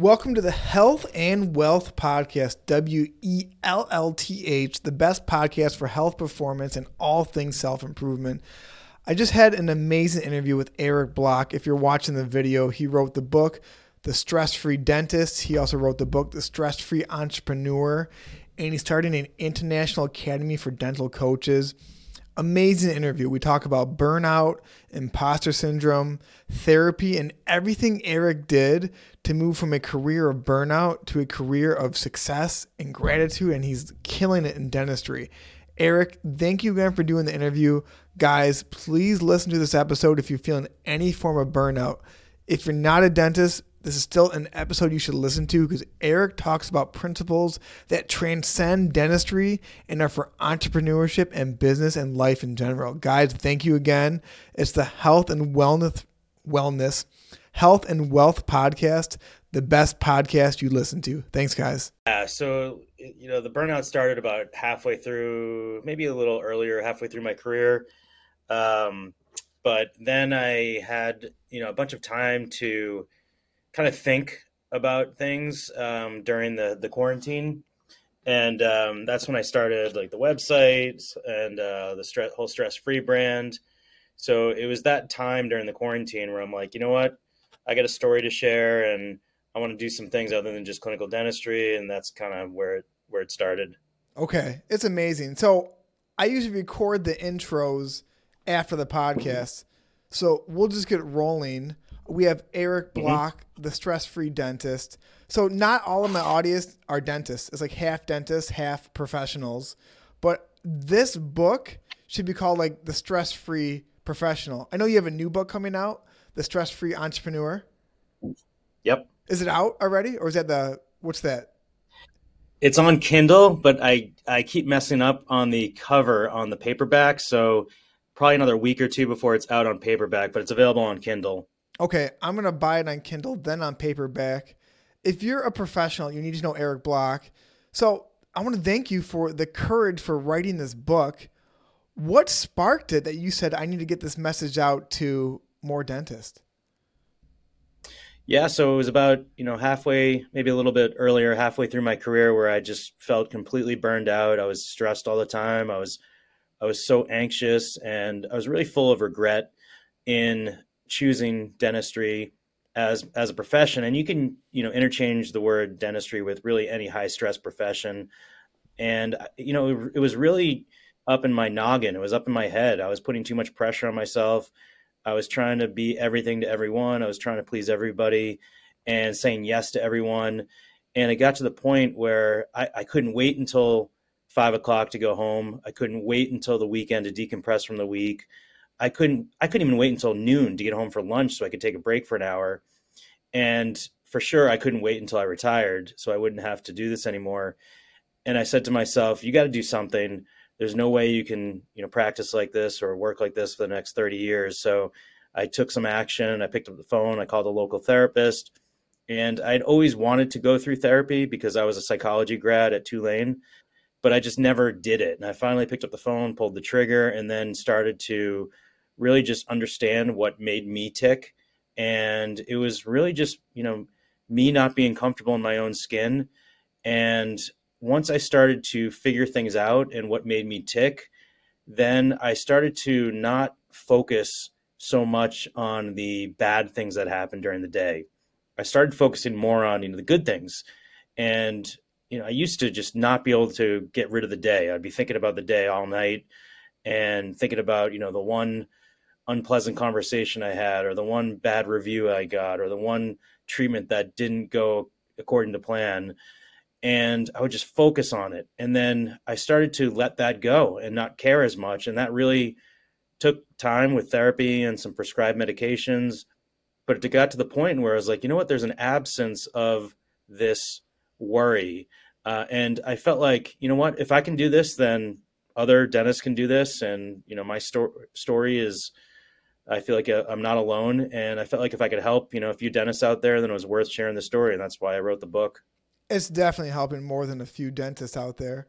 Welcome to the Health and Wealth Podcast, W E L L T H, the best podcast for health performance and all things self improvement. I just had an amazing interview with Eric Block. If you're watching the video, he wrote the book, The Stress Free Dentist. He also wrote the book, The Stress Free Entrepreneur. And he's starting an international academy for dental coaches. Amazing interview. We talk about burnout, imposter syndrome, therapy, and everything Eric did to move from a career of burnout to a career of success and gratitude. And he's killing it in dentistry. Eric, thank you again for doing the interview. Guys, please listen to this episode if you're feeling any form of burnout. If you're not a dentist, this is still an episode you should listen to because Eric talks about principles that transcend dentistry and are for entrepreneurship and business and life in general. Guys, thank you again. It's the Health and Wellness Wellness Health and Wealth podcast, the best podcast you listen to. Thanks, guys. Yeah, so you know, the burnout started about halfway through, maybe a little earlier, halfway through my career. Um, but then I had, you know, a bunch of time to kind of think about things um, during the the quarantine, and um, that's when I started like the website and uh, the stress, whole stress free brand. So it was that time during the quarantine where I'm like, you know what, I got a story to share, and I want to do some things other than just clinical dentistry, and that's kind of where it, where it started. Okay, it's amazing. So I usually record the intros after the podcast, so we'll just get rolling. We have Eric Mm-hmm. Block, the stress-free dentist. So not all of my audience are dentists. It's like half dentists, half professionals. But this book should be called like the stress-free professional. I know you have a new book coming out, the stress-free entrepreneur. Yep. Is it out already, or is that the what's that? It's on Kindle, but I I keep messing up on the cover on the paperback, so probably another week or two before it's out on paperback, but it's available on Kindle. Okay, I'm gonna buy it on Kindle, then on paperback. If you're a professional, you need to know Eric Block. So I want to thank you for the courage for writing this book. What sparked it that you said I need to get this message out to more dentists? Yeah, so it was about, you know, halfway, maybe a little bit earlier, halfway through my career where I just felt completely burned out. I was stressed all the time. I was I was so anxious and I was really full of regret in choosing dentistry as as a profession. And you can, you know, interchange the word dentistry with really any high stress profession. And you know, it, was really up in my noggin. It was up in my head. I was putting too much pressure on myself. I was trying to be everything to everyone. I was trying to please everybody and saying yes to everyone. And it got to the point where I, I couldn't wait until five o'clock to go home. I couldn't wait until the weekend to decompress from the week. I couldn't I couldn't even wait until noon to get home for lunch so I could take a break for an hour. And for sure I couldn't wait until I retired so I wouldn't have to do this anymore. And I said to myself, you got to do something. There's no way you can you know practice like this or work like this for the next 30 years. So i took some action. I picked up the phone. I called a local therapist. And i'd always wanted to go through therapy because i was a psychology grad at tulane but i just never did it. And i finally picked up the phone pulled the trigger and then started to really just understand what made me tick and it was really just you know me not being comfortable in my own skin and once I started to figure things out and what made me tick, then I started to not focus so much on the bad things that happened during the day. I started focusing more on you know the good things, and you know I used to just not be able to get rid of the day. I'd be thinking about the day all night and thinking about you know the one unpleasant conversation I had, or the one bad review I got, or the one treatment that didn't go according to plan and I would just focus on it. And then I started to let that go and not care as much. And that really took time with therapy and some prescribed medications. But it got to the point where I was like, you know what? There's an absence of this worry. Uh, and I felt like, you know what? If I can do this, then other dentists can do this. And, you know, my sto- story is, I feel like uh, I'm not alone. And I felt like if I could help, you know, a few dentists out there, then it was worth sharing the story. And that's why I wrote the book it's definitely helping more than a few dentists out there.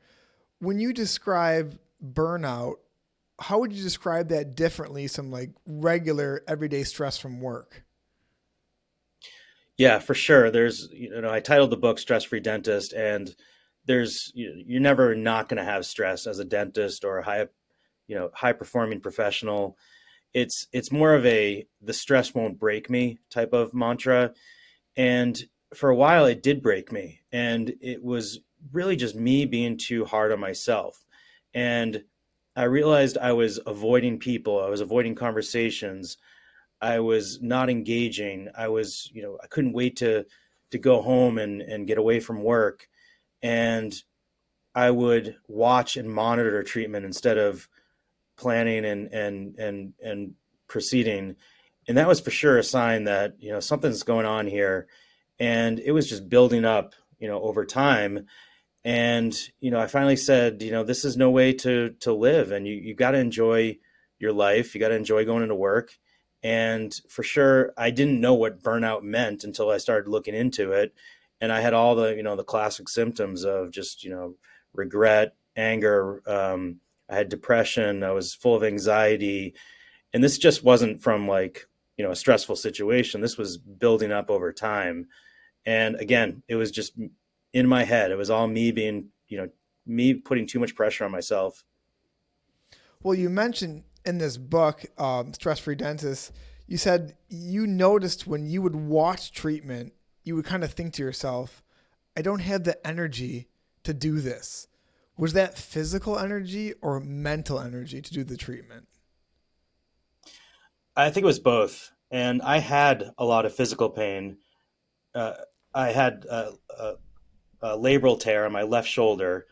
When you describe burnout, how would you describe that differently? Some like regular everyday stress from work. Yeah, for sure. There's, you know, I titled the book Stress Free Dentist, and there's, you're never not going to have stress as a dentist or a high, you know, high performing professional. It's, it's more of a, the stress won't break me type of mantra. And for a while, it did break me. And it was really just me being too hard on myself. And I realized I was avoiding people, I was avoiding conversations. I was not engaging. I was, you know, I couldn't wait to to go home and and get away from work, and I would watch and monitor treatment instead of planning and and and and proceeding, and that was for sure a sign that you know something's going on here, and it was just building up, you know, over time, and you know, I finally said, you know, this is no way to to live, and you you got to enjoy your life, you got to enjoy going into work. And for sure, I didn't know what burnout meant until I started looking into it. And I had all the, you know, the classic symptoms of just, you know, regret, anger. Um, I had depression. I was full of anxiety. And this just wasn't from like, you know, a stressful situation. This was building up over time. And again, it was just in my head. It was all me being, you know, me putting too much pressure on myself. Well, you mentioned in this book, um, Stress Free Dentist, you said you noticed when you would watch treatment, you would kind of think to yourself, I don't have the energy to do this. Was that physical energy or mental energy to do the treatment? I think it was both. And I had a lot of physical pain. Uh, I had a, a, a labral tear on my left shoulder.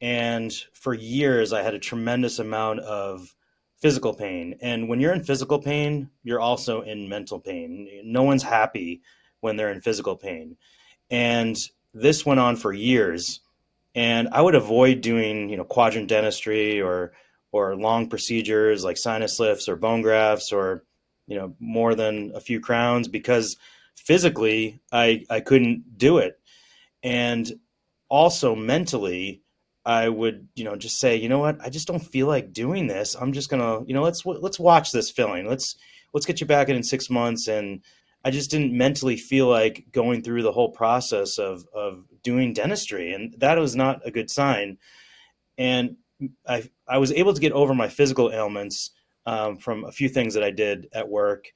And for years, I had a tremendous amount of physical pain. And when you're in physical pain, you're also in mental pain. No one's happy when they're in physical pain. And this went on for years. And I would avoid doing, you know, quadrant dentistry or or long procedures like sinus lifts or bone grafts or, you know, more than a few crowns because physically I I couldn't do it. And also mentally, I would, you know, just say, you know what, I just don't feel like doing this. I'm just gonna, you know, let's let's watch this filling. Let's let's get you back in in six months. And I just didn't mentally feel like going through the whole process of of doing dentistry, and that was not a good sign. And I I was able to get over my physical ailments um, from a few things that I did at work,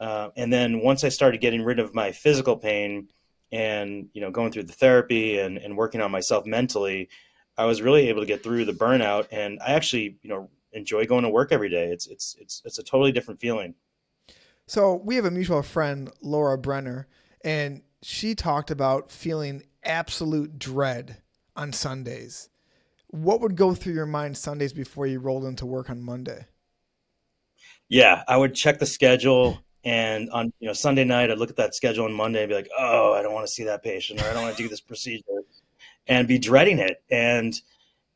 uh, and then once I started getting rid of my physical pain and you know going through the therapy and, and working on myself mentally I was really able to get through the burnout, and I actually, you know, enjoy going to work every day. It's it's it's it's a totally different feeling. So we have a mutual friend, Laura Brenner, and she talked about feeling absolute dread on Sundays. What would go through your mind Sundays before you rolled into work on Monday? Yeah, I would check the schedule and on you know Sunday night I'd look at that schedule on Monday and be like, "Oh, I don't want to see that patient or I don't want to do this procedure." and be dreading it. And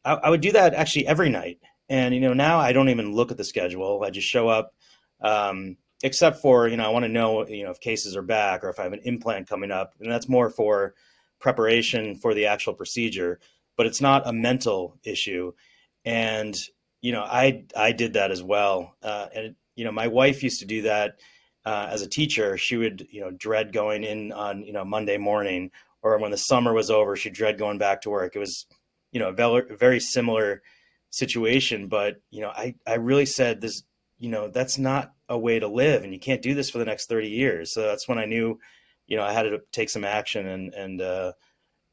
I, I, would do that actually every night. And you know, now I don't even look at the schedule. I just show up, um, except for you know, I want to know you know if cases are back or if I have an implant coming up, and that's more for preparation for the actual procedure. But it's not a mental issue, and you know, I I did that as well. Uh, and you know, my wife used to do that. Uh, as a teacher, she would, you know, dread going in on, you know, Monday morning or when the summer was over, she dread going back to work. It was, you know, a very, very similar situation. But, you know, I, I really said this, you know, that's not a way to live and you can't do this for the next 30 years. So that's when I knew, you know, I had to take some action and, and, uh,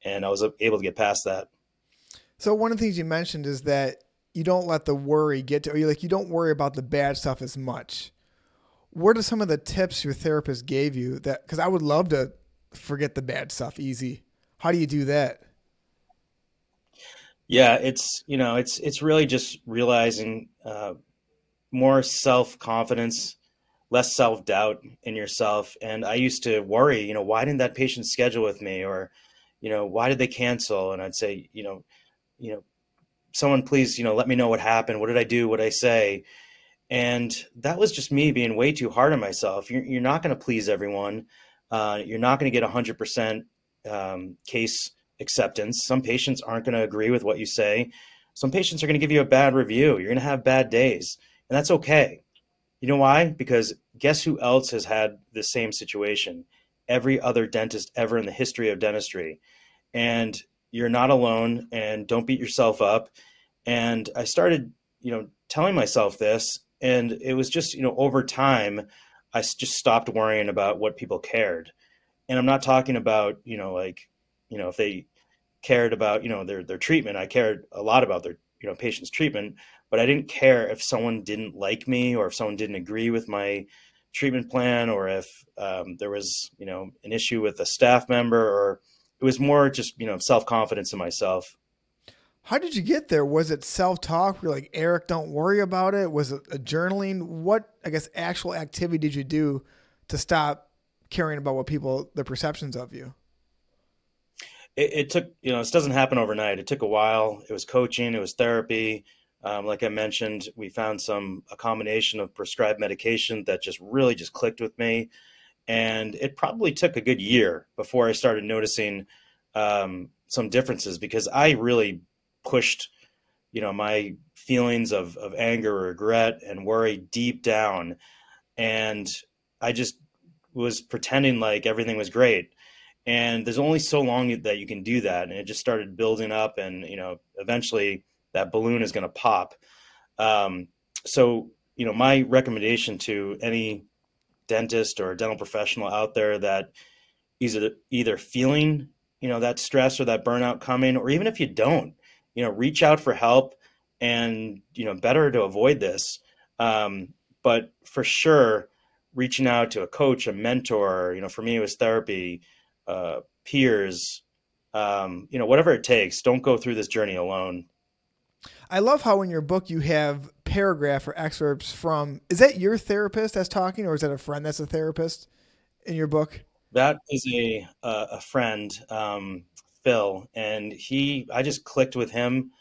and I was able to get past that. So one of the things you mentioned is that you don't let the worry get to, or you like, you don't worry about the bad stuff as much. What are some of the tips your therapist gave you that, cause I would love to forget the bad stuff easy. How do you do that? Yeah, it's you know it's it's really just realizing uh, more self confidence, less self doubt in yourself. And I used to worry, you know, why didn't that patient schedule with me, or you know, why did they cancel? And I'd say, you know, you know, someone please, you know, let me know what happened. What did I do? What did I say? And that was just me being way too hard on myself. You're, you're not going to please everyone. Uh, you're not going to get 100% um, case acceptance. Some patients aren't going to agree with what you say. Some patients are going to give you a bad review. You're going to have bad days, and that's okay. You know why? Because guess who else has had the same situation? every other dentist ever in the history of dentistry. And you're not alone and don't beat yourself up. And I started, you know, telling myself this. And it was just, you know, over time, I just stopped worrying about what people cared. And I'm not talking about, you know, like, you know, if they cared about, you know, their, their treatment, I cared a lot about their, you know, patient's treatment, but I didn't care if someone didn't like me or if someone didn't agree with my treatment plan or if um, there was you know an issue with a staff member or it was more just you know self-confidence in myself. How did you get there? Was it self-talk? Were you like eric don't worry about it was it a journaling what i guess actual activity did you do to stop caring about what people the perceptions of you? It, it took you know this doesn't happen overnight. It took a while. It was coaching. It was therapy um, like I mentioned, we found some a combination of prescribed medication that just really just clicked with me, and it probably took a good year before I started noticing um, some differences because I really pushed, you know, my feelings of of anger, regret, and worry deep down, and I just was pretending like everything was great. And there's only so long that you can do that, and it just started building up, and you know, eventually that balloon is going to pop. Um, so, you know, my recommendation to any dentist or dental professional out there that is either feeling, you know, that stress or that burnout coming, or even if you don't, you know, reach out for help and you know, better to avoid this. Um, but for sure, reaching out to a coach, a mentor, you know, for me it was therapy, uh, peers, um, you know, whatever it takes. Don't go through this journey alone. I love how in your book you have paragraph or excerpts from. Is that your therapist that's talking, or is that a friend that's a therapist in your book? That is a uh, a friend, um, Phil, and he. I just clicked with him.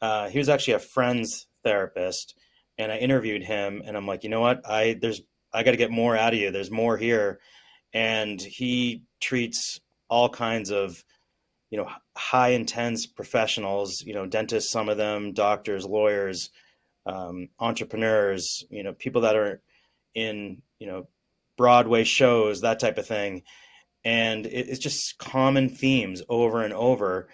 Uh, he was actually a friend's therapist, and I interviewed him, and I'm like, you know what? I there's I got to get more out of you. There's more here, and he treats all kinds of you know high intense professionals you know dentists some of them doctors lawyers um, entrepreneurs you know people that are in you know broadway shows that type of thing. And it, it's just common themes over and over.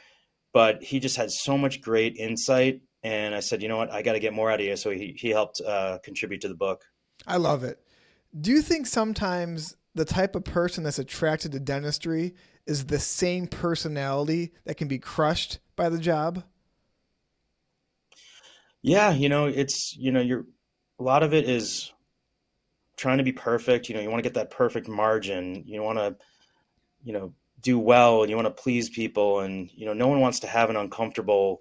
But he just had so much great insight. And i said you know what? I got to get more out of you. So he, he helped uh, contribute to the book. I love it. Do you think sometimes the type of person that's attracted to dentistry is the same personality that can be crushed by the job? Yeah, you know, it's you know, you're a lot of it is trying to be perfect. You know, you want to get that perfect margin. You want to, you know, do well and you want to please people and you know, no one wants to have an uncomfortable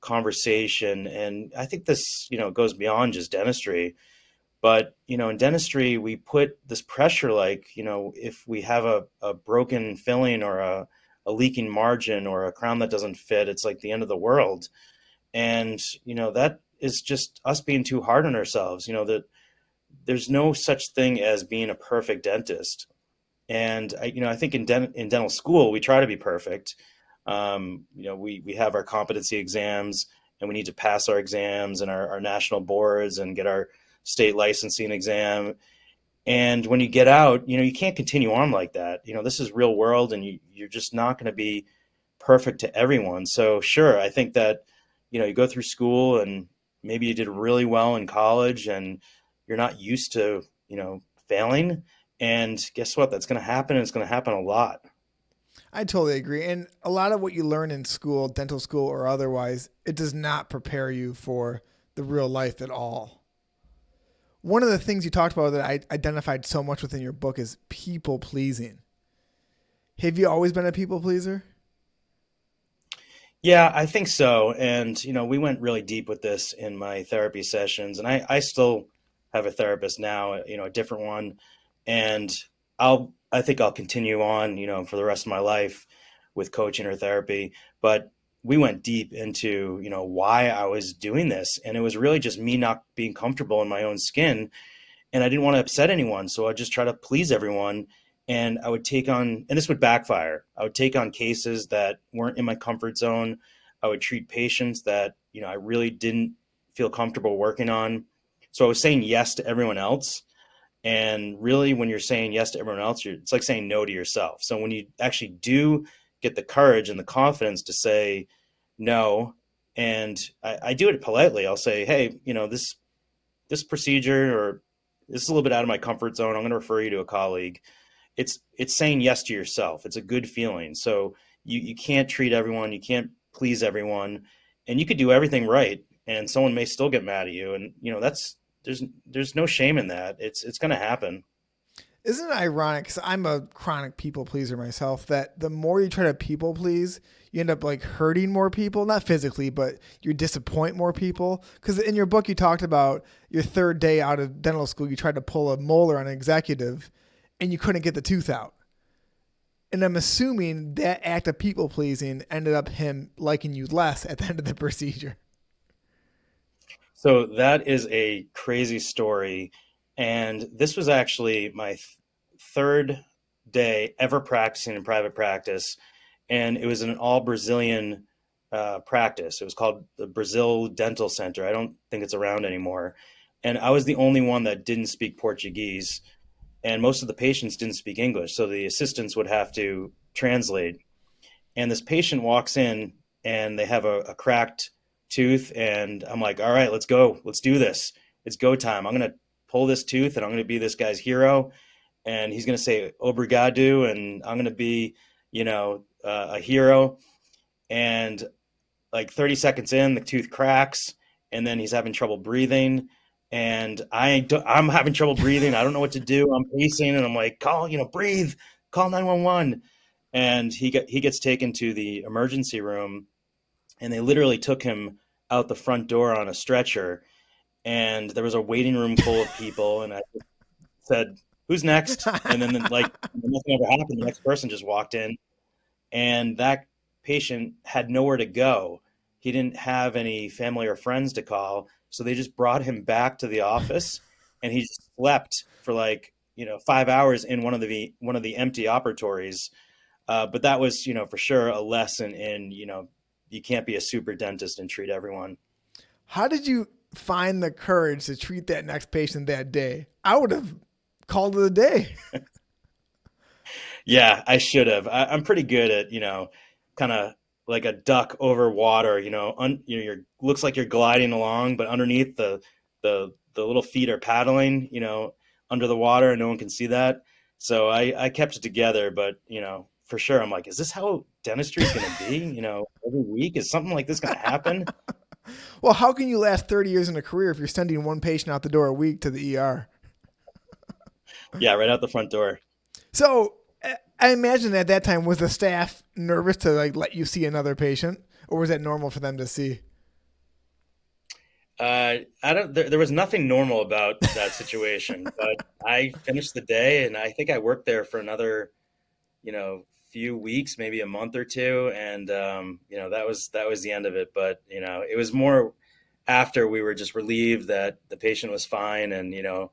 conversation and I think this, you know, goes beyond just dentistry but you know, in dentistry, we put this pressure like you know, if we have a, a broken filling or a, a leaking margin or a crown that doesn't fit, it's like the end of the world. And you know, that is just us being too hard on ourselves. You know that there's no such thing as being a perfect dentist. And I, you know, I think in, dent- in dental school we try to be perfect. Um, you know, we we have our competency exams and we need to pass our exams and our, our national boards and get our state licensing exam. And when you get out, you know, you can't continue on like that. You know, this is real world and you, you're just not going to be perfect to everyone. So sure, I think that, you know, you go through school and maybe you did really well in college and you're not used to, you know, failing. And guess what? That's going to happen. And it's going to happen a lot. I totally agree. And a lot of what you learn in school, dental school or otherwise, it does not prepare you for the real life at all one of the things you talked about that I identified so much within your book is people pleasing. Have you always been a people pleaser? Yeah, I think so. And, you know, we went really deep with this in my therapy sessions. And I, I still have a therapist now, you know, a different one. And I'll, I think I'll continue on, you know, for the rest of my life with coaching or therapy. But we went deep into you know why I was doing this, and it was really just me not being comfortable in my own skin, and I didn't want to upset anyone, so I just try to please everyone, and I would take on, and this would backfire. I would take on cases that weren't in my comfort zone. I would treat patients that you know I really didn't feel comfortable working on, so I was saying yes to everyone else, And really, when you're saying yes to everyone else, it's like saying no to yourself. So when you actually do get the courage and the confidence to say no, and I, I do it politely, I'll say, hey, you know, this this procedure or this is a little bit out of my comfort zone. I'm going to refer you to a colleague. It's it's saying yes to yourself. It's a good feeling. So you you can't treat everyone, you can't please everyone, and you could do everything right, and someone may still get mad at you. And you know that's there's there's no shame in that. It's it's going to happen. Isn't it ironic? Because I'm a chronic people pleaser myself. That the more you try to people please, you end up like hurting more people. Not physically, but you disappoint more people. Because in your book, you talked about your third day out of dental school, you tried to pull a molar on an executive, and you couldn't get the tooth out. And I'm assuming that act of people pleasing ended up him liking you less at the end of the procedure. So that is a crazy story. And this was actually my th- third day ever practicing in private practice. And it was an all Brazilian uh, practice. It was called the Brazil Dental Center. I don't think it's around anymore. And I was the only one that didn't speak Portuguese. And most of the patients didn't speak English. So the assistants would have to translate. And this patient walks in and they have a, a cracked tooth and I'm like, all right, let's go. Let's do this. It's go time. I'm going to pull this tooth and I'm going to be this guy's hero. And he's going to say obrigado and I'm going to be, you know, uh, a hero. And like 30 seconds in, the tooth cracks and then he's having trouble breathing. And I, I'm having trouble breathing. I don't know what to do. I'm pacing and I'm like, call, you know, breathe, call 911. And he got, he gets taken to the emergency room and they literally took him out the front door on a stretcher and there was a waiting room full of people and i said who's next? And then like nothing ever happened. The next person just walked in and that patient had nowhere to go. He didn't have any family or friends to call so they just brought him back to the office and he just slept for like you know five hours in one of the one of the empty operatories. Uh, but that was you know for sure a lesson in you know you can't be a super dentist and treat everyone. How did you find the courage to treat that next patient that day? I would have called it a day. yeah, I should have. I, am pretty good at you know, kind of like a duck over water. You know, un, you know, you're looks like you're gliding along, but underneath the the the little feet are paddling. You know, under the water, and no one can see that. So I I kept it together, but you know, for sure. I'm like, is this how dentistry is going to be? You know, every week is something like this going to happen? well, how can you last 30 years in a career if you're sending one patient out the door a week to the ER? yeah, right out the front door. So I imagine at that time was the staff nervous to like let you see another patient, or was that normal for them to see? Uh, I don't. There, there, was nothing normal about that situation, but I finished the day, and I think I worked there for another, you know, few weeks, maybe a month or two, and um, you know that was that was the end of it. But you know, it was more after we were just relieved that the patient was fine, and you know,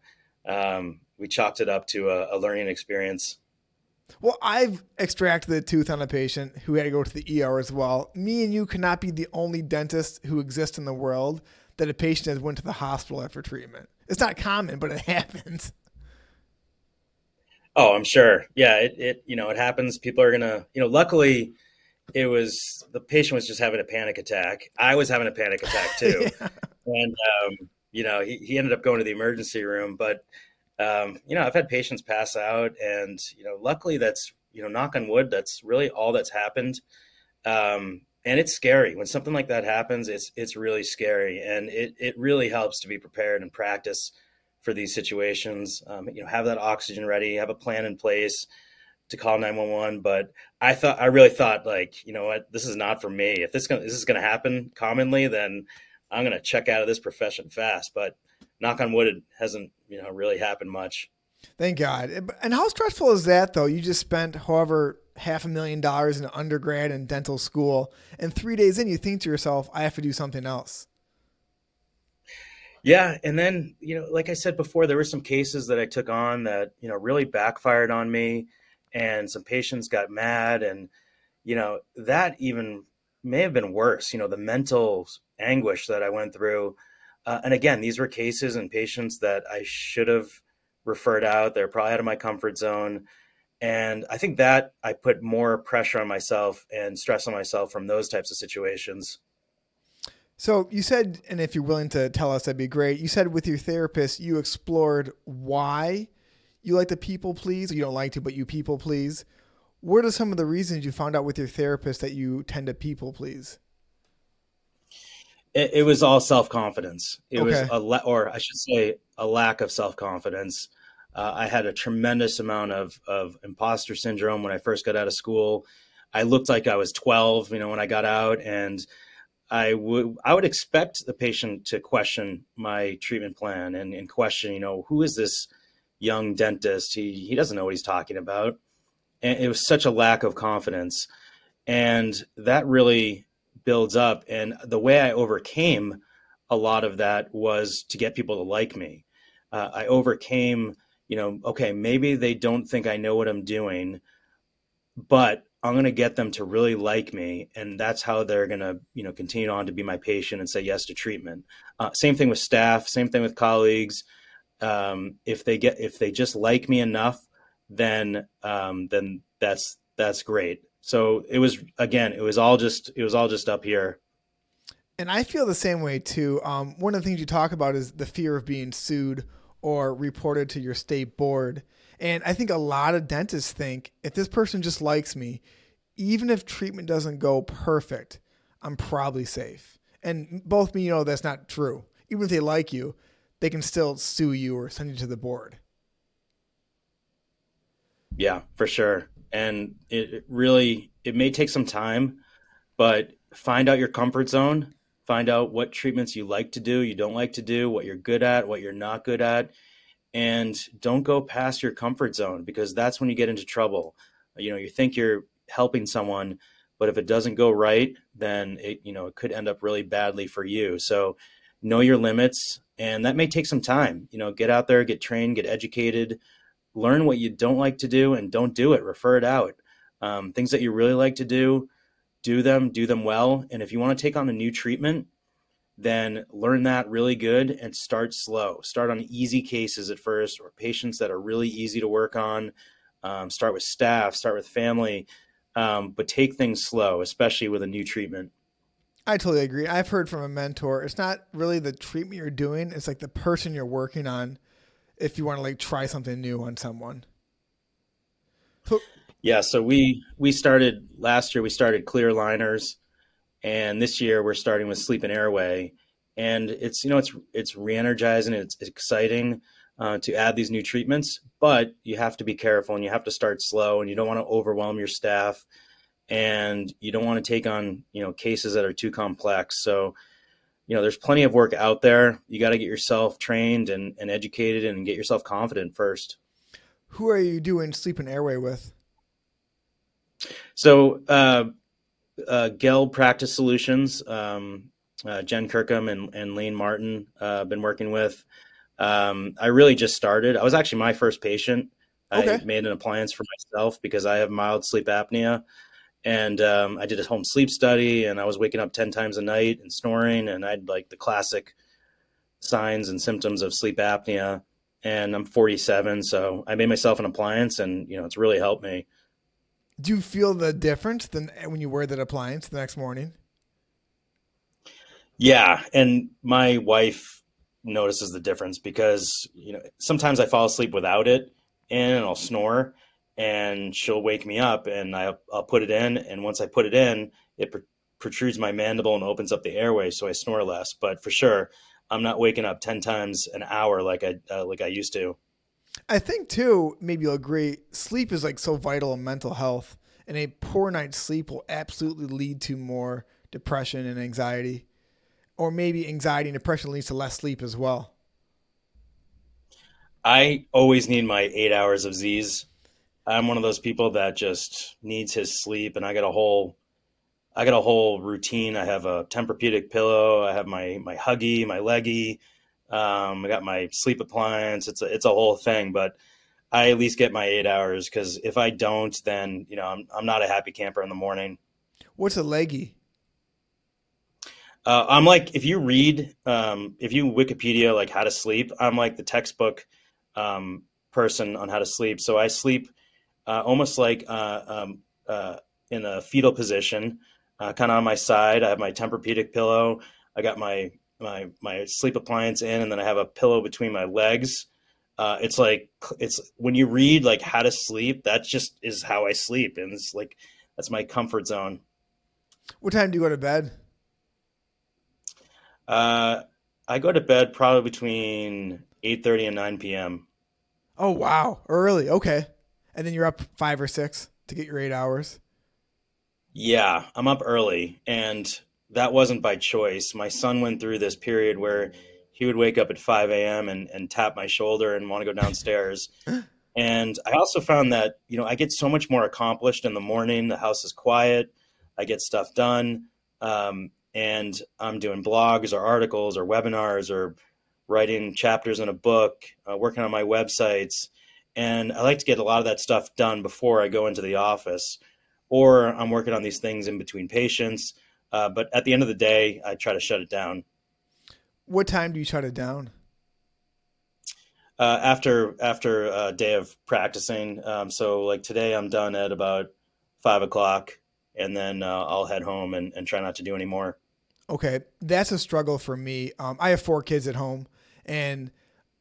um, we chopped it up to a, a learning experience. Well, I've extracted the tooth on a patient who had to go to the ER as well. Me and you cannot be the only dentist who exists in the world that a patient has went to the hospital after treatment. It's not common, but it happens. Oh, I'm sure. Yeah, it, it you know it happens. People are gonna you know. Luckily, it was the patient was just having a panic attack. I was having a panic attack too, yeah. and um, you know he, he ended up going to the emergency room. But um, you know I've had patients pass out, and you know luckily that's you know knock on wood that's really all that's happened. Um, and it's scary when something like that happens. It's it's really scary, and it it really helps to be prepared and practice for these situations. Um, you know, have that oxygen ready, have a plan in place to call 911. But I thought, I really thought like, you know what, this is not for me. If this, gonna, this is going to happen commonly, then I'm going to check out of this profession fast. But knock on wood, it hasn't, you know, really happened much. Thank God. And how stressful is that though? You just spent however half a million dollars in undergrad and dental school, and three days in, you think to yourself, I have to do something else. Yeah, and then you know, like I said before, there were some cases that I took on that you know really backfired on me, and some patients got mad, and you know that even may have been worse. You know, the mental anguish that I went through, uh, and again, these were cases and patients that I should have referred out. They're probably out of my comfort zone. And I think that I put more pressure on myself and stress on myself from those types of situations. So you said, and if you're willing to tell us, that'd be great. You said with your therapist, you explored why you like to people please. You don't like to, but you people please. What are some of the reasons you found out with your therapist that you tend to people please? It, it was all self confidence. It okay. was a, le- or I should say, a lack of self confidence. Uh, I had a tremendous amount of of imposter syndrome when I first got out of school. I looked like I was 12, you know, when I got out, and I would I would expect the patient to question my treatment plan and, and question, you know, who is this young dentist? He he doesn't know what he's talking about. And it was such a lack of confidence. And that really builds up. And the way I overcame a lot of that was to get people to like me. Uh, I overcame, you know, okay, maybe they don't think I know what I'm doing, but I'm going to get them to really like me, and that's how they're going to, you know, continue on to be my patient and say yes to treatment. Uh, same thing with staff. Same thing with colleagues. Um, if they get, if they just like me enough, then, um, then that's that's great. So it was again, it was all just, it was all just up here. And I feel the same way too. Um, one of the things you talk about is the fear of being sued or reported to your state board. And I think a lot of dentists think if this person just likes me, even if treatment doesn't go perfect, I'm probably safe. And both me, you know, that's not true. Even if they like you, they can still sue you or send you to the board. Yeah, for sure. And it really, it may take some time, but find out your comfort zone, find out what treatments you like to do, you don't like to do, what you're good at, what you're not good at, and don't go past your comfort zone because that's when you get into trouble. You know, you think you're helping someone, but if it doesn't go right, then it you know it could end up really badly for you. So know your limits, and that may take some time. You know, get out there, get trained, get educated, learn what you don't like to do, and don't do it. Refer it out. Um, things that you really like to do, do them, do them well. And if you want to take on a new treatment, then learn that really good and start slow. Start on easy cases at first or patients that are really easy to work on. Um, start with staff, start with family, um, but take things slow, especially with a new treatment. I totally agree. I've heard from a mentor, it's not really the treatment you're doing, it's like the person you're working on if you want to like try something new on someone. Yeah, so we we started last year we started clear aligners and this year we're starting with sleep and airway. And it's you know it's it's re-energizing it's exciting uh, to add these new treatments. But you have to be careful and you have to start slow and you don't want to overwhelm your staff. And you don't want to take on you know cases that are too complex. So you know there's plenty of work out there. You got to get yourself trained and, and educated and get yourself confident first. Who are you doing sleep and airway with? So uh, uh, Gel Practice Solutions, um, uh, Jen Kirkham and, and Lane Martin, uh, been working with. Um, I really just started. I was actually my first patient. Okay. I made an appliance for myself because I have mild sleep apnea. And um, I did a home sleep study, and I was waking up 10 times a night and snoring. And I had like the classic signs and symptoms of sleep apnea. And I'm 47, so I made myself an appliance, and you know, it's really helped me. Do you feel the difference than when you wear that appliance the next morning? Yeah, and my wife notices the difference because you know sometimes I fall asleep without it and I'll snore and she'll wake me up and I'll, I'll put it in and once I put it in it pr- protrudes my mandible and opens up the airway so I snore less but for sure I'm not waking up 10 times an hour like I uh, like I used to. I think too, maybe you'll agree, sleep is like so vital in mental health, and a poor night's sleep will absolutely lead to more depression and anxiety, or maybe anxiety and depression leads to less sleep as well. I always need my eight hours of Z's. I'm one of those people that just needs his sleep, and I got a whole, I got a whole routine. I have a Tempur-Pedic pillow. I have my my Huggy, my Leggy um, I got my sleep appliance. It's a, it's a whole thing, but I at least get my eight hours because if I don't, then you know I'm I'm not a happy camper in the morning. What's a leggy? Uh, I'm like if you read um, if you Wikipedia like how to sleep, I'm like the textbook um, person on how to sleep. So I sleep uh, almost like uh, um, uh, in a fetal position, uh, kind of on my side. I have my Tempur-Pedic pillow. I got my my my sleep appliance in, and then I have a pillow between my legs. Uh, it's like it's when you read like how to sleep. That just is how I sleep, and it's like that's my comfort zone. What time do you go to bed? Uh, I go to bed probably between eight thirty and nine p.m. Oh wow, early. Okay, and then you're up five or six to get your eight hours. Yeah, I'm up early, and that wasn't by choice. My son went through this period where he would wake up at 5 a.m. and, and tap my shoulder and want to go downstairs. and I also found that, you know, I get so much more accomplished in the morning. The house is quiet. I get stuff done. Um, and I'm doing blogs or articles or webinars or writing chapters in a book, uh, working on my websites. And I like to get a lot of that stuff done before I go into the office. Or I'm working on these things in between patients uh, but at the end of the day, I try to shut it down. What time do you shut it down? Uh, after after a day of practicing. Um, so like today, I'm done at about five o'clock, and then uh, I'll head home and, and try not to do any more. Okay, that's a struggle for me. Um, I have four kids at home, and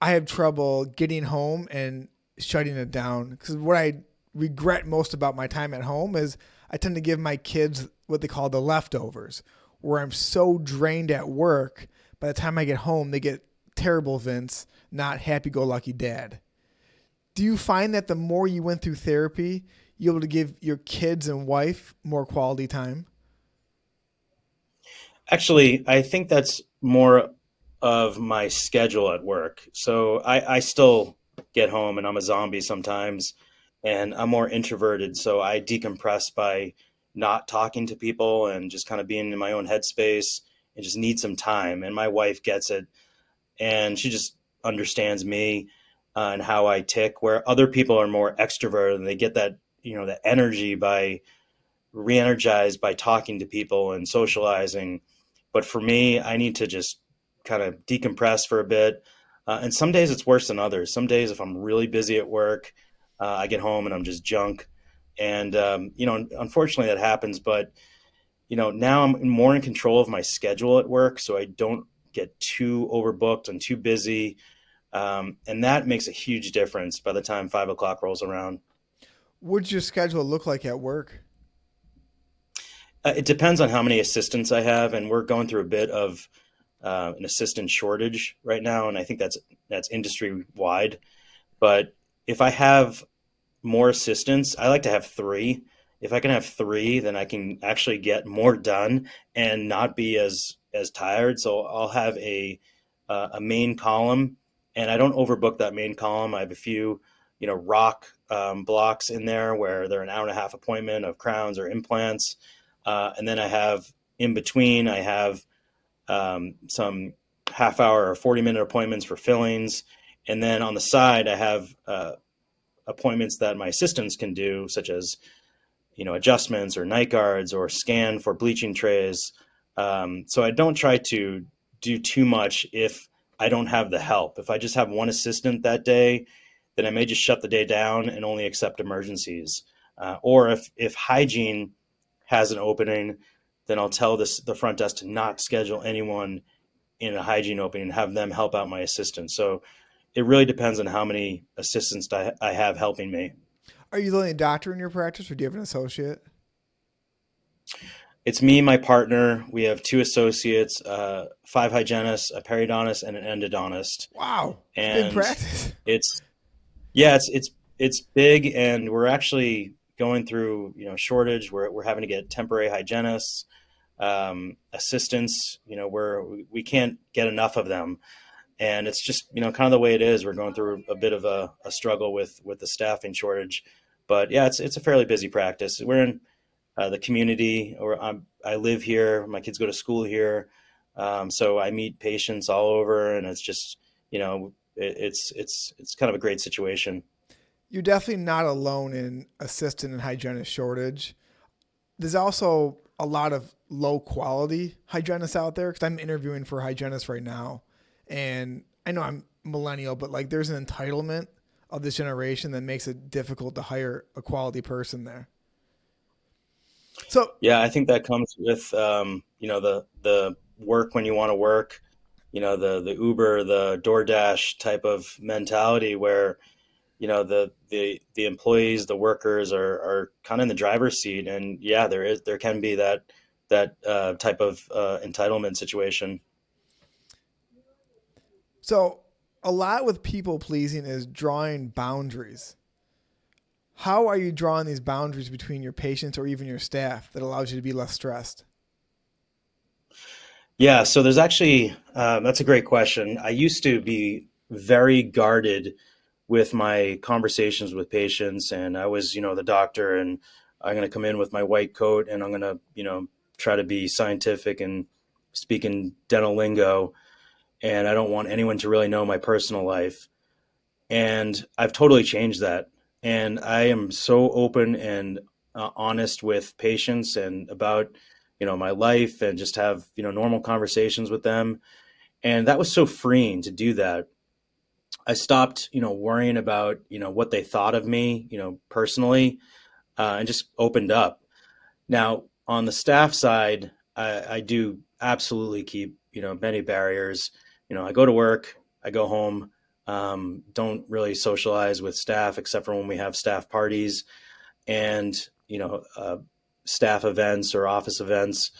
I have trouble getting home and shutting it down because what I regret most about my time at home is I tend to give my kids what they call the leftovers, where I'm so drained at work, by the time I get home, they get terrible Vince, not happy go lucky dad. Do you find that the more you went through therapy, you're able to give your kids and wife more quality time? Actually, I think that's more of my schedule at work. So I, I still get home and I'm a zombie sometimes and I'm more introverted. So I decompress by not talking to people and just kind of being in my own headspace and just need some time. And my wife gets it, and she just understands me uh, and how I tick. Where other people are more extroverted and they get that you know the energy by re-energized by talking to people and socializing. But for me, I need to just kind of decompress for a bit. Uh, and some days it's worse than others. Some days, if I'm really busy at work, uh, I get home and I'm just junk and um, you know, unfortunately, that happens. But you know, now I'm more in control of my schedule at work, so I don't get too overbooked and too busy, um, and that makes a huge difference by the time five o'clock rolls around. What's your schedule look like at work? Uh, it depends on how many assistants I have, and we're going through a bit of uh, an assistant shortage right now, and I think that's that's industry wide. But if I have more assistants. I like to have three. If I can have three, then I can actually get more done and not be as as tired. So I'll have a uh, a main column, and I don't overbook that main column. I have a few, you know, rock um, blocks in there where they're an hour and a half appointment of crowns or implants, uh, and then I have in between I have um, some half hour or 40 minute appointments for fillings. And then on the side, I have uh, appointments that my assistants can do, such as you know adjustments or night guards or scan for bleaching trays. Um, so I don't try to do too much if I don't have the help. If I just have one assistant that day, then I may just shut the day down and only accept emergencies. Uh, or if if hygiene has an opening, then I'll tell this the front desk to not schedule anyone in a hygiene opening and have them help out my assistant. So it really depends on how many assistants I, I have helping me. Are you the only doctor in your practice, or do you have an associate? It's me, my partner. We have two associates, uh, five hygienists, a periodontist, and an endodontist. Wow, and big practice. It's yeah, it's it's it's big, and we're actually going through you know shortage. We're we're having to get temporary hygienists, um, assistants. You know, we're we can't get enough of them and it's just you know kind of the way it is. We're going through a bit of a, a struggle with with the staffing shortage, but yeah, it's it's a fairly busy practice. We're in uh, the community, or I'm, i live here. My kids go to school here, um, so I meet patients all over, and it's just you know it, it's it's it's kind of a great situation. You're definitely not alone in assistant and hygienist shortage. There's also a lot of low quality hygienists out there because I'm interviewing for hygienists right now and I know I'm millennial, but like there's an entitlement of this generation that makes it difficult to hire a quality person there. So yeah, I think that comes with um, you know the the work when you want to work, you know the the Uber, the DoorDash type of mentality where you know the the the employees, the workers are are kind of in the driver's seat, and yeah, there is there can be that that uh, type of uh, entitlement situation. So a lot with people pleasing is drawing boundaries. How are you drawing these boundaries between your patients or even your staff that allows you to be less stressed? Yeah, so there's actually um, that's a great question. I used to be very guarded with my conversations with patients, and I was, you know, the doctor, and I'm going to come in with my white coat, and I'm going to, you know, try to be scientific and speak in dental lingo and I don't want anyone to really know my personal life. And I've totally changed that. And I am so open and uh, honest with patients and about, you know, my life and just have, you know, normal conversations with them. And that was so freeing to do that. I stopped, you know, worrying about, you know, what they thought of me, you know, personally, uh, and just opened up. Now, on the staff side, I, I do absolutely keep, you know, many barriers you know, I go to work, I go home, um, don't really socialize with staff except for when we have staff parties and, you know, uh, staff events or office events.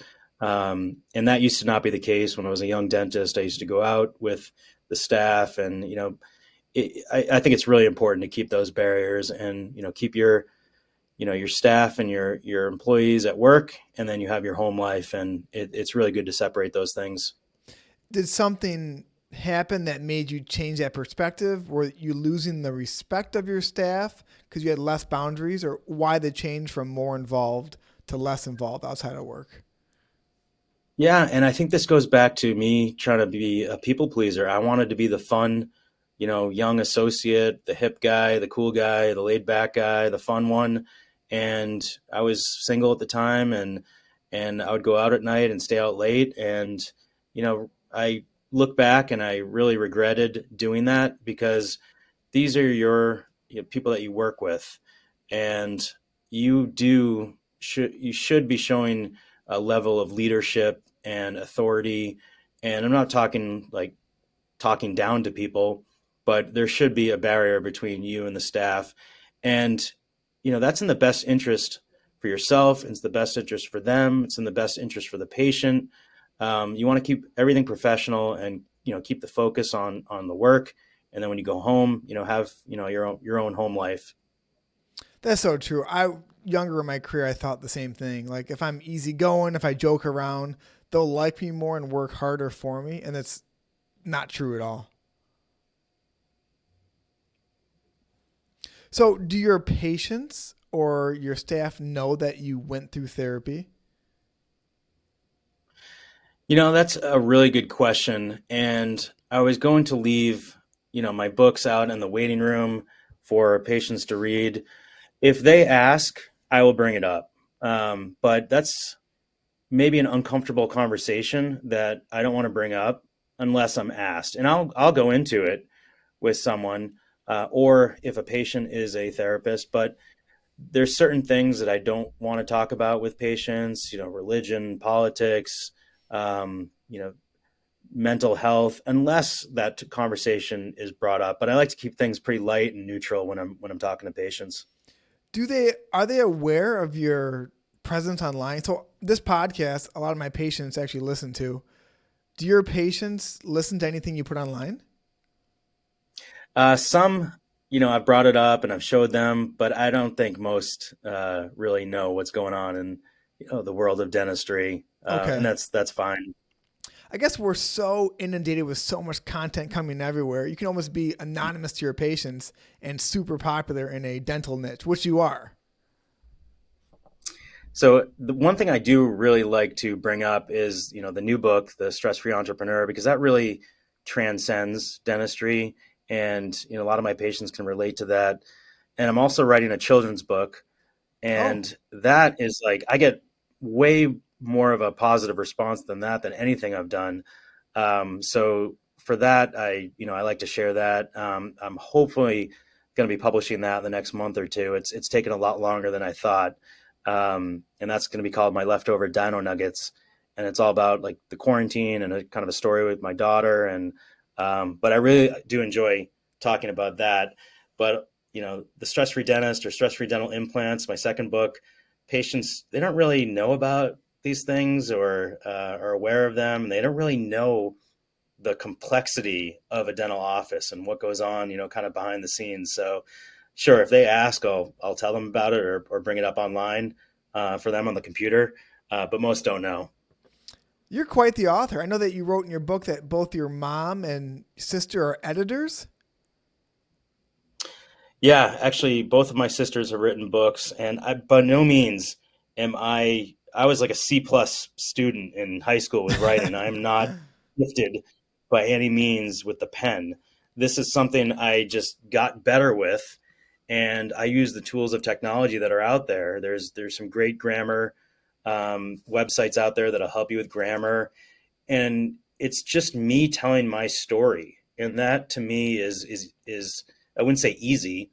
Um, and that used to not be the case when I was a young dentist. I used to go out with the staff and, you know, it, I, I think it's really important to keep those barriers and, you know, keep your, you know your staff and your your employees at work and then you have your home life and it, it's really good to separate those things did something happen that made you change that perspective? Were you losing the respect of your staff because you had less boundaries, or why the change from more involved to less involved outside of work? Yeah, and I think this goes back to me trying to be a people pleaser. I wanted to be the fun, you know, young associate, the hip guy, the cool guy, the laid back guy, the fun one. And I was single at the time and and I would go out at night and stay out late and you know, I look back and I really regretted doing that because these are your you know, people that you work with, and you do should you should be showing a level of leadership and authority. And I'm not talking like talking down to people, but there should be a barrier between you and the staff. And you know that's in the best interest for yourself. It's the best interest for them. It's in the best interest for the patient. Um, you want to keep everything professional and you know keep the focus on on the work. And then when you go home, you know have you know your own your own home life. That's so true. I younger in my career, I thought the same thing. Like if I'm easygoing, if I joke around, they'll like me more and work harder for me, and that's not true at all. So, do your patients or your staff know that you went through therapy? You know, that's a really good question. And I was going to leave, you know, my books out in the waiting room for patients to read. If they ask, I will bring it up. Um, but that's maybe an uncomfortable conversation that I don't want to bring up unless I'm asked. And I'll I'll go into it with someone, uh, or if a patient is a therapist. But there's certain things that I don't want to talk about with patients. You know, religion, politics, um, you know, mental health, unless that conversation is brought up. But I like to keep things pretty light and neutral when I'm when I'm talking to patients. Do they are they aware of your presence online? So this podcast, a lot of my patients actually listen to. Do your patients listen to anything you put online? Uh, some, you know, I've brought it up and I've showed them, but I don't think most uh, really know what's going on in you know the world of dentistry. Uh, okay. and that's that's fine. I guess we're so inundated with so much content coming everywhere. You can almost be anonymous to your patients and super popular in a dental niche, which you are. So the one thing I do really like to bring up is, you know, the new book, The Stress-Free Entrepreneur, because that really transcends dentistry and, you know, a lot of my patients can relate to that. And I'm also writing a children's book and oh. that is like I get way more of a positive response than that than anything I've done. Um, so for that, I you know I like to share that. Um, I'm hopefully going to be publishing that in the next month or two. It's it's taken a lot longer than I thought, um, and that's going to be called my leftover Dino Nuggets, and it's all about like the quarantine and a kind of a story with my daughter. And um, but I really do enjoy talking about that. But you know, the stress free dentist or stress free dental implants, my second book, patients they don't really know about these things or uh, are aware of them, and they don't really know the complexity of a dental office and what goes on, you know, kind of behind the scenes. So, sure, if they ask, I'll I'll tell them about it or or bring it up online uh, for them on the computer. Uh, but most don't know. You're quite the author. I know that you wrote in your book that both your mom and sister are editors. Yeah, actually, both of my sisters have written books, and I by no means am I. I was like a C plus student in high school with writing. I'm not gifted by any means with the pen. This is something I just got better with, and I use the tools of technology that are out there. There's there's some great grammar um, websites out there that'll help you with grammar, and it's just me telling my story, and that to me is is is I wouldn't say easy,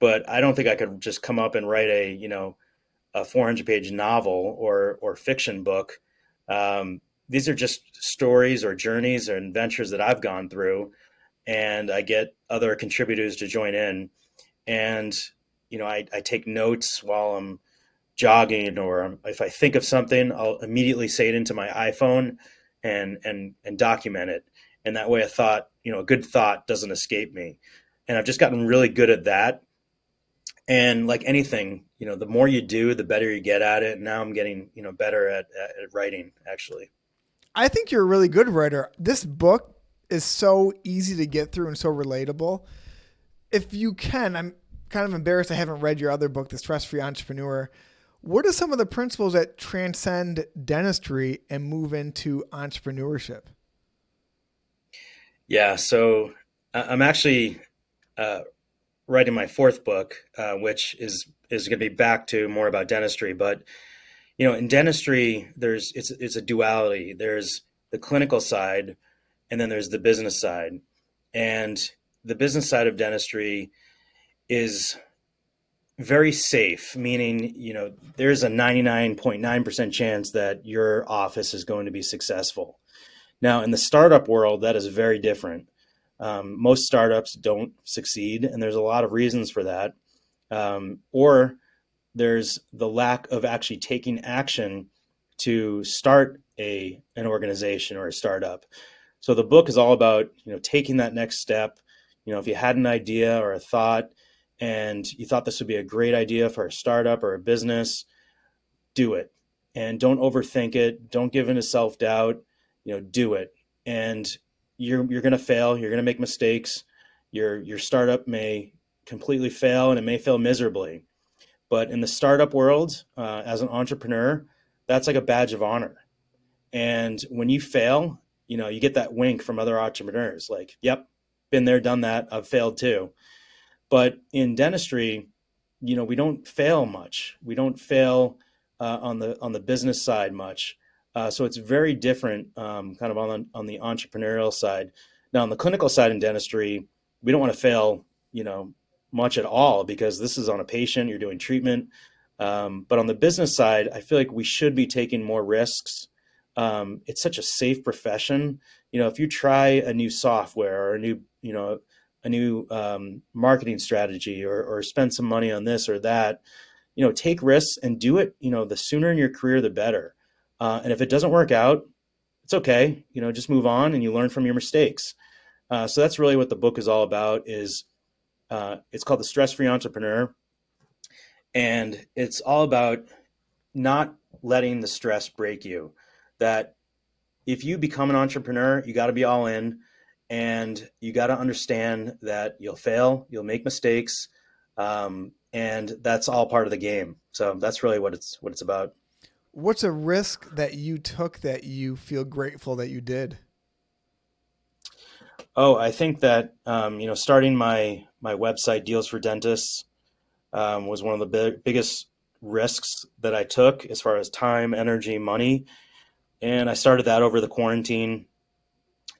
but I don't think I could just come up and write a you know a 400 page novel or or fiction book. Um, these are just stories or journeys or adventures that I've gone through, and I get other contributors to join in, and you know I, I take notes while I'm jogging or if I think of something, I'll immediately say it into my iPhone and and and document it, and that way a thought you know a good thought doesn't escape me, and I've just gotten really good at that. And like anything, you know, the more you do, the better you get at it. And now I'm getting, you know, better at, at, at writing actually. I think you're a really good writer. This book is so easy to get through and so relatable. If you can, I'm kind of embarrassed I haven't read your other book, The Stress Free Entrepreneur. What are some of the principles that transcend dentistry and move into entrepreneurship? Yeah, so I'm actually uh, writing my fourth book, uh, which is is going to be back to more about dentistry, but you know, in dentistry, there's it's it's a duality. There's the clinical side, and then there's the business side. And the business side of dentistry is very safe, meaning you know there's a 99.9% chance that your office is going to be successful. Now, in the startup world, that is very different. Um, most startups don't succeed, and there's a lot of reasons for that. Um, or there's the lack of actually taking action to start a an organization or a startup. So the book is all about you know taking that next step. You know, if you had an idea or a thought and you thought this would be a great idea for a startup or a business, do it and don't overthink it. Don't give in to self doubt. You know, do it. And you're you're going to fail. You're going to make mistakes. Your your startup may completely fail and it may fail miserably. But in the startup world, uh, as an entrepreneur, that's like a badge of honor. And when you fail, you know, you get that wink from other entrepreneurs like, yep, been there, done that. I've failed too. But in dentistry, you know, we don't fail much. We don't fail uh, on the on the business side much. Uh, so it's very different, um, kind of on on the entrepreneurial side. Now, on the clinical side in dentistry, we don't want to fail, you know, much at all because this is on a patient, you're doing treatment. Um, but on the business side, I feel like we should be taking more risks. Um, it's such a safe profession. You know, if you try a new software or a new, you know, a new um, marketing strategy or, or spend some money on this or that, you know, take risks and do it. You know, the sooner in your career, the better. Uh, and if it doesn't work out, it's okay. You know, just move on and you learn from your mistakes. Uh, so that's really what the book is all about. Is uh, it's called the Stress Free Entrepreneur, and it's all about not letting the stress break you. That if you become an entrepreneur, you got to be all in, and you got to understand that you'll fail, you'll make mistakes, um, and that's all part of the game. So that's really what it's what it's about. What's a risk that you took that you feel grateful that you did? Oh, I think that um, you know, starting my my website, Deals for Dentists, um, was one of the big, biggest risks that I took as far as time, energy, money, and I started that over the quarantine.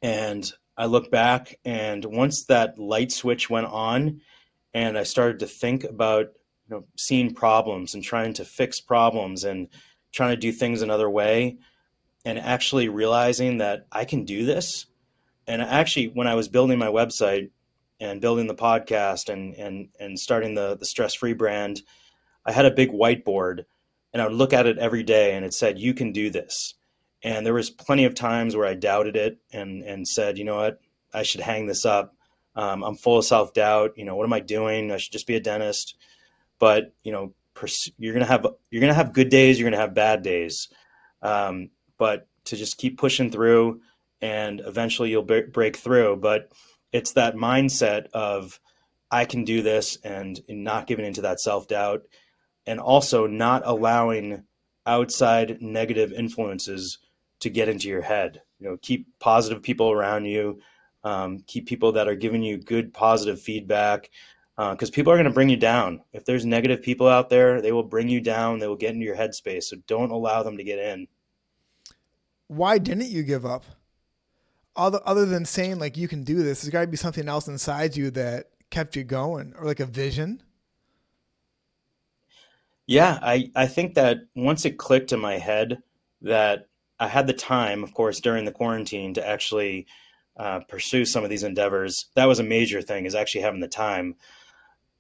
And I look back, and once that light switch went on, and I started to think about you know seeing problems and trying to fix problems and trying to do things another way and actually realizing that I can do this. And actually, when I was building my website and building the podcast and and and starting the the stress free brand, I had a big whiteboard and I would look at it every day and it said, "You can do this." And there was plenty of times where I doubted it and and said, "You know what? I should hang this up. Um, I'm full of self doubt. You know, what am I doing? I should just be a dentist." But you know, you're gonna have you're gonna have good days. You're gonna have bad days. Um, but to just keep pushing through and eventually you'll break through. But it's that mindset of I can do this and not giving into that self doubt and also not allowing outside negative influences to get into your head. You know, keep positive people around you, um, keep people that are giving you good positive feedback because uh, people are going to bring you down. If there's negative people out there, they will bring you down. They will get into your headspace. So don't allow them to get in why didn't you give up? Other other than saying like you can do this, there's got to be something else inside you that kept you going, or like a vision. Yeah, I I think that once it clicked in my head that I had the time, of course, during the quarantine to actually uh, pursue some of these endeavors. That was a major thing, is actually having the time.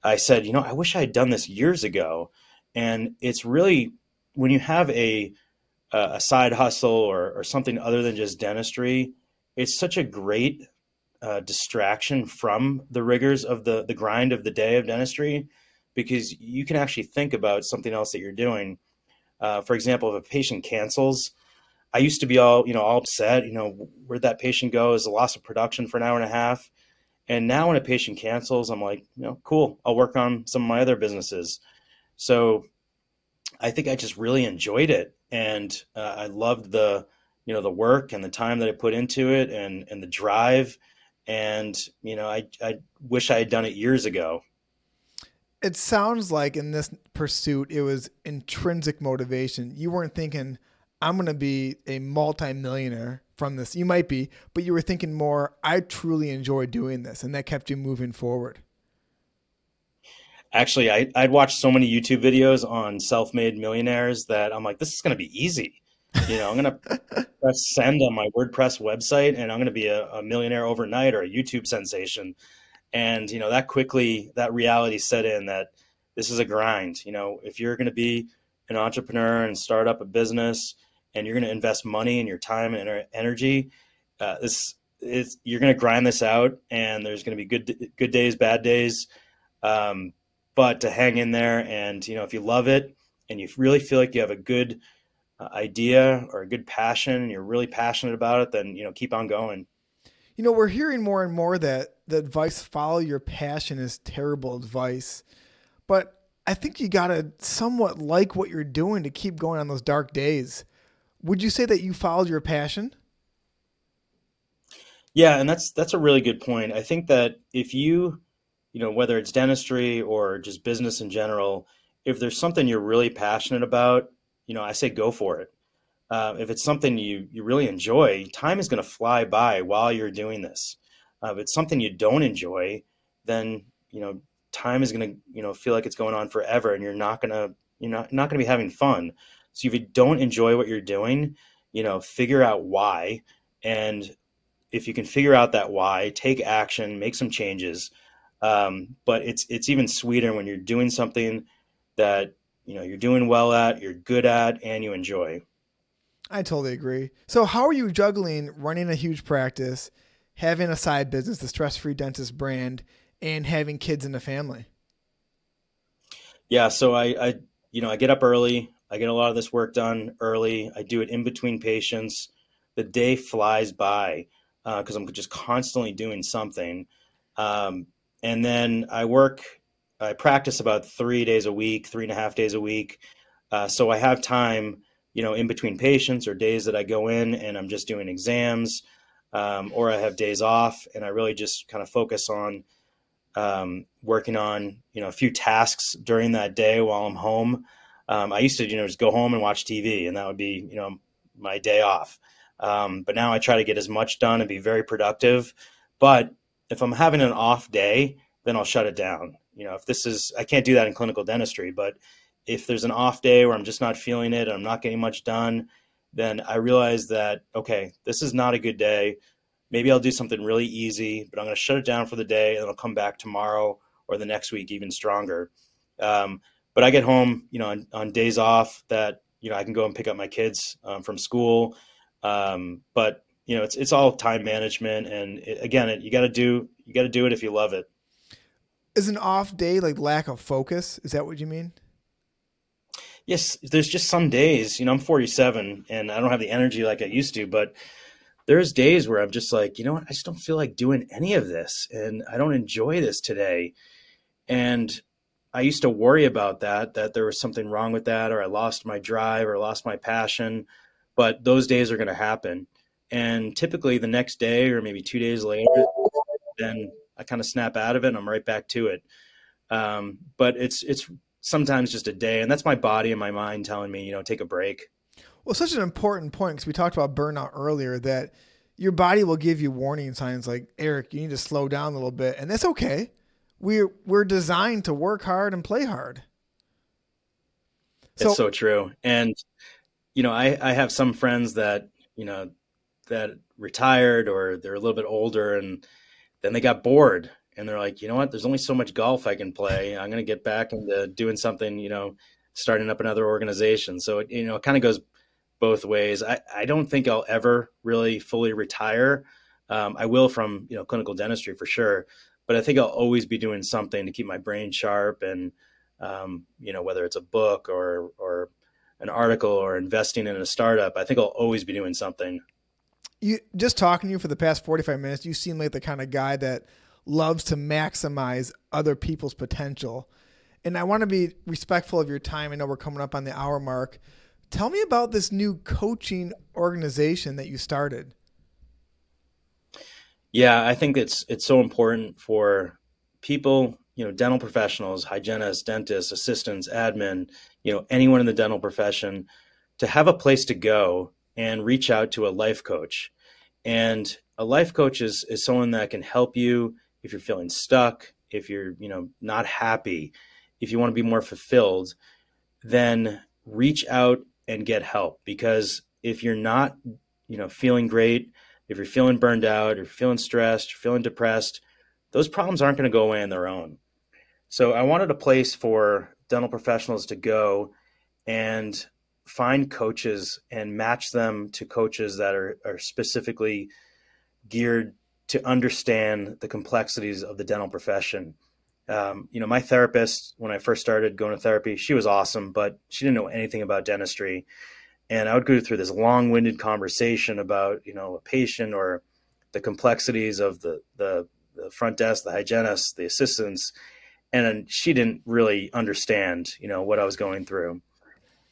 I said, you know, I wish I had done this years ago. And it's really when you have a a side hustle or, or something other than just dentistry, it's such a great uh, distraction from the rigors of the the grind of the day of dentistry because you can actually think about something else that you're doing. Uh, for example, if a patient cancels, I used to be all you know all upset. You know where'd that patient go? Is a loss of production for an hour and a half. And now when a patient cancels, I'm like, you know, cool. I'll work on some of my other businesses. So I think I just really enjoyed it, and uh, I loved the you know the work and the time that I put into it, and and the drive, and you know I I wish I had done it years ago. It sounds like in this pursuit, it was intrinsic motivation. You weren't thinking, I'm going to be a multimillionaire from this. You might be, but you were thinking more, I truly enjoy doing this. And that kept you moving forward actually I, i'd watched so many youtube videos on self-made millionaires that i'm like this is going to be easy you know i'm going to press send on my wordpress website and i'm going to be a, a, millionaire overnight or a youtube sensation and you know that quickly that reality set in that this is a grind you know if you're going to be an entrepreneur and start up a business and you're going to invest money and your time and energy uh, this is you're going to grind this out and there's going to be good good days bad days. Um, but to hang in there and you know if you love it and you really feel like you have a good uh, idea or a good passion and you're really passionate about it then you know keep on going. You know we're hearing more and more that the advice follow your passion is terrible advice but i think you got to somewhat like what you're doing to keep going on those dark days would you say that you followed your passion yeah and that's that's a really good point i think that if you you know, whether it's dentistry or just business in general, if there's something you're really passionate about, you know, I say go for it. Uh, if it's something you you really enjoy, time is going to fly by while you're doing this. Uh, if it's something you don't enjoy, then you know time is going to you know feel like it's going on forever, and you're not gonna you're not not going to be having fun. So if you don't enjoy what you're doing, you know, figure out why, and if you can figure out that why, take action, make some changes. Um, but it's it's even sweeter when you're doing something that you know you're doing well at, you're good at, and you enjoy. I totally agree. So, how are you juggling running a huge practice, having a side business, the Stress Free Dentist brand, and having kids in the family? Yeah, so I, I, you know, I get up early. I get a lot of this work done early. I do it in between patients. The day flies by because uh, I'm just constantly doing something. Um, and then I work, I practice about three days a week, three and a half days a week. Uh, so I have time, you know, in between patients or days that I go in and I'm just doing exams, um, or I have days off, and I really just kind of focus on um, working on, you know, a few tasks during that day while I'm home. Um, I used to, you know, just go home and watch TV, and that would be, you know, my day off. Um, but now I try to get as much done and be very productive. But if I'm having an off day, then I'll shut it down. you know, if this is, I can't do that in clinical dentistry, but if there's an off day where I'm just not feeling it, and I'm not getting much done, then I realize that, okay, this is not a good day. Maybe I'll do something really easy, but I'm going to shut it down for the day and I'll come back tomorrow or the next week even stronger. Um, but I get home, you know, on, on, days off that, you know, I can go and pick up my kids um, from school. Um, but you know, it's, it's all time management. And it, again, it, you got to do, you got to do it if you love it. Is an off day like lack of focus? Is that what you mean? yes, there's just some days, you know, I'm 47 and I don't have the energy like I used to, but there's days where I'm just like, you know what, I just don't feel like doing any of this and I don't enjoy this today. And I used to worry about that, that there was something wrong with that, or I lost my drive or lost my passion. But those days are going to happen. And typically the next day or maybe two days later, then I kind of snap out of it and I'm right back to it. Um, but it's, it's sometimes just a day. And that's my body and my mind telling me, you know, take a break. Well, such an important point because we talked about burnout earlier that your body will give you warning signs like Eric, you need to slow down a little bit, and that's okay. We're we're designed to work hard and play hard. So, it's so true, and you know, I I have some friends that you know that retired or they're a little bit older, and then they got bored and they're like, you know what? There's only so much golf I can play. I'm going to get back into doing something, you know, starting up another organization. So it, you know, it kind of goes both ways. I, I don't think I'll ever really fully retire. Um, I will from, you know, clinical dentistry for sure, but I think I'll always be doing something to keep my brain sharp and, um, you know, whether it's a book or, or an article or investing in a startup, I think I'll always be doing something. You just talking to you for the past 45 minutes, you seem like the kind of guy that loves to maximize other people's potential. And I want to be respectful of your time. I know we're coming up on the hour mark. Tell me about this new coaching organization that you started. Yeah, I think it's it's so important for people, you know, dental professionals, hygienists, dentists, assistants, admin, you know, anyone in the dental profession to have a place to go and reach out to a life coach. And a life coach is is someone that can help you if you're feeling stuck, if you're, you know, not happy, if you want to be more fulfilled, then reach out and get help because if you're not, you know, feeling great, if you're feeling burned out, or feeling stressed, you're feeling depressed, those problems aren't going to go away on their own. So I wanted a place for dental professionals to go and find coaches and match them to coaches that are, are specifically geared to understand the complexities of the dental profession. Um, you know, my therapist, when I first started going to therapy, she was awesome, but she didn't know anything about dentistry. And I would go through this long winded conversation about, you know, a patient or the complexities of the, the, the front desk, the hygienist, the assistants. And she didn't really understand, you know, what I was going through.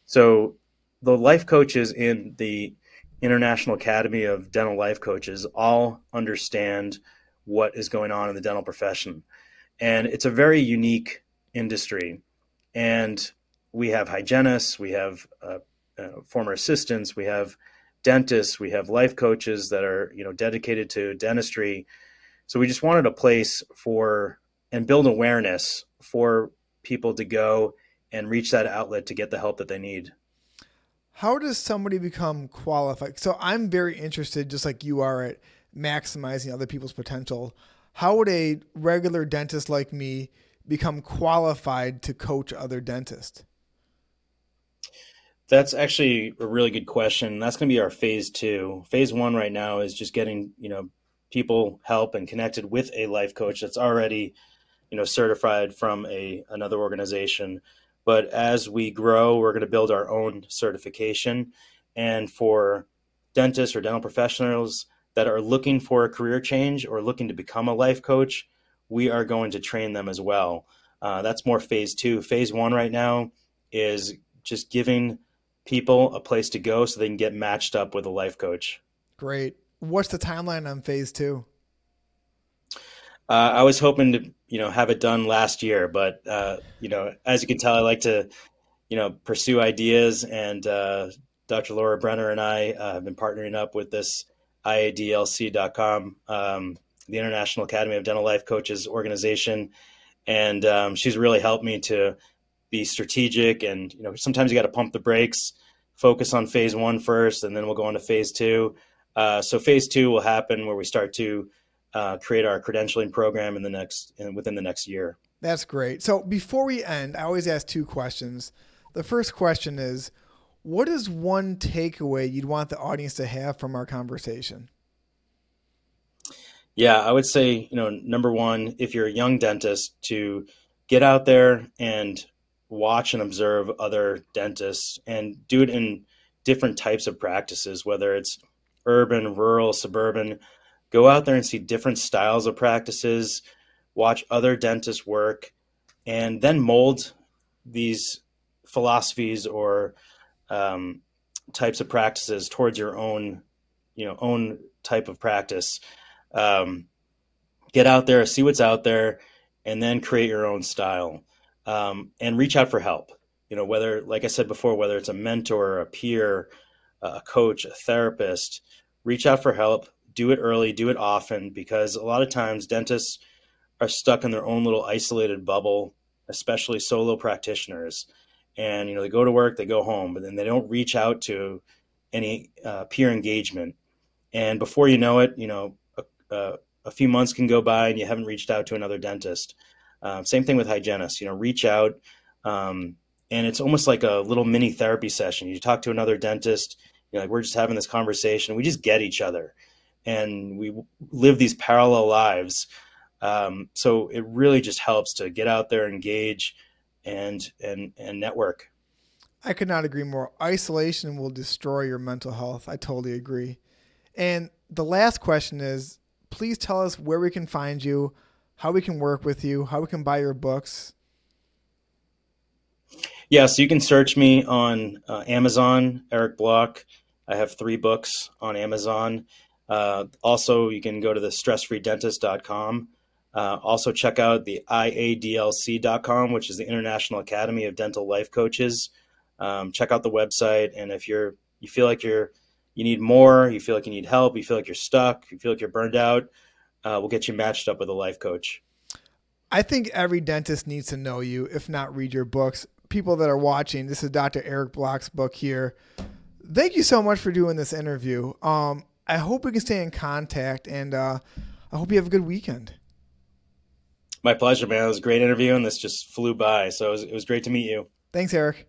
So the life coaches in the International Academy of Dental Life Coaches all understand what is going on in the dental profession. And it's a very unique industry. And we have hygienists, we have uh, uh, former assistants, we have dentists, we have life coaches that are you know dedicated to dentistry. So we just wanted a place for and build awareness for people to go and reach that outlet to get the help that they need how does somebody become qualified? So I'm very interested, just like you are, at maximizing other people's potential. How would a regular dentist like me become qualified to coach other dentists? That's actually a really good question. That's going to be our phase two. Phase one right now is just getting you know people help and connected with a life coach that's already you know certified from a another organization but as we grow, we're going to build our own certification. And for dentists or dental professionals that are looking for a career change or looking to become a life coach, we are going to train them as well. Uh, that's more phase two. Phase one right now is just giving people a place to go so they can get matched up with a life coach. Great. What's the timeline on phase two? Uh, I was hoping to, you know, have it done last year, but uh, you know, as you can tell, I like to, you know, pursue ideas. And uh, Dr. Laura Brenner and I uh, have been partnering up with this IADLC.com, um, the International Academy of Dental Life Coaches organization, and um, she's really helped me to be strategic. And you know, sometimes you got to pump the brakes, focus on phase one first, and then we'll go into phase two. Uh, so phase two will happen where we start to uh, create our credentialing program in the next in, within the next year. That's great. So before we end, I always ask two questions. The first question is, what is one takeaway you'd want the audience to have from our conversation? Yeah, I would say, you know, number one, if you're a young dentist, to get out there and watch and observe other dentists and do it in different types of practices, whether it's urban, rural, suburban. Go out there and see different styles of practices, watch other dentists work, and then mold these philosophies or um, types of practices towards your own, you know, own type of practice um, get out there, see what's out there, and then create your own style. Um, and reach out for help. You know, whether, like I said before, whether it's a mentor, a peer, a coach, a therapist, reach out for help. Do it early, do it often, because a lot of times dentists are stuck in their own little isolated bubble, especially solo practitioners. And you know, they go to work, they go home, but then they don't reach out to any uh, peer engagement. And before you know it, you know, uh, a few months can go by and you haven't reached out to another dentist. Uh, same thing with hygienists. You know, reach out, um, and it's almost like a little mini therapy session. You talk to another dentist. You know, like we're just having this conversation. We just get each other, and we live these parallel lives. Um, so it really just helps to get out there, engage, and and and network. I could not agree more. Isolation will destroy your mental health. I totally agree. And the last question is please tell us where we can find you, how we can work with you, how we can buy your books. Yeah, so you can search me on uh, Amazon, Eric Block. I have three books on Amazon. Uh, also, you can go to the stressfreedentist.com. Uh, also, check out the IADLC.com, which is the International Academy of Dental Life Coaches. Um, check out the website, and if you're you feel like you're you need more, you feel like you need help, you feel like you're stuck, you feel like you're burned out, uh, we'll get you matched up with a life coach. I think every dentist needs to know you, if not read your books. People that are watching, this is Dr. Eric Block's book here. Thank you so much for doing this interview. Um, I hope we can stay in contact, and uh, I hope you have a good weekend. My pleasure, man. It was a great interview, and this just flew by. So it was, it was great to meet you. Thanks, Eric.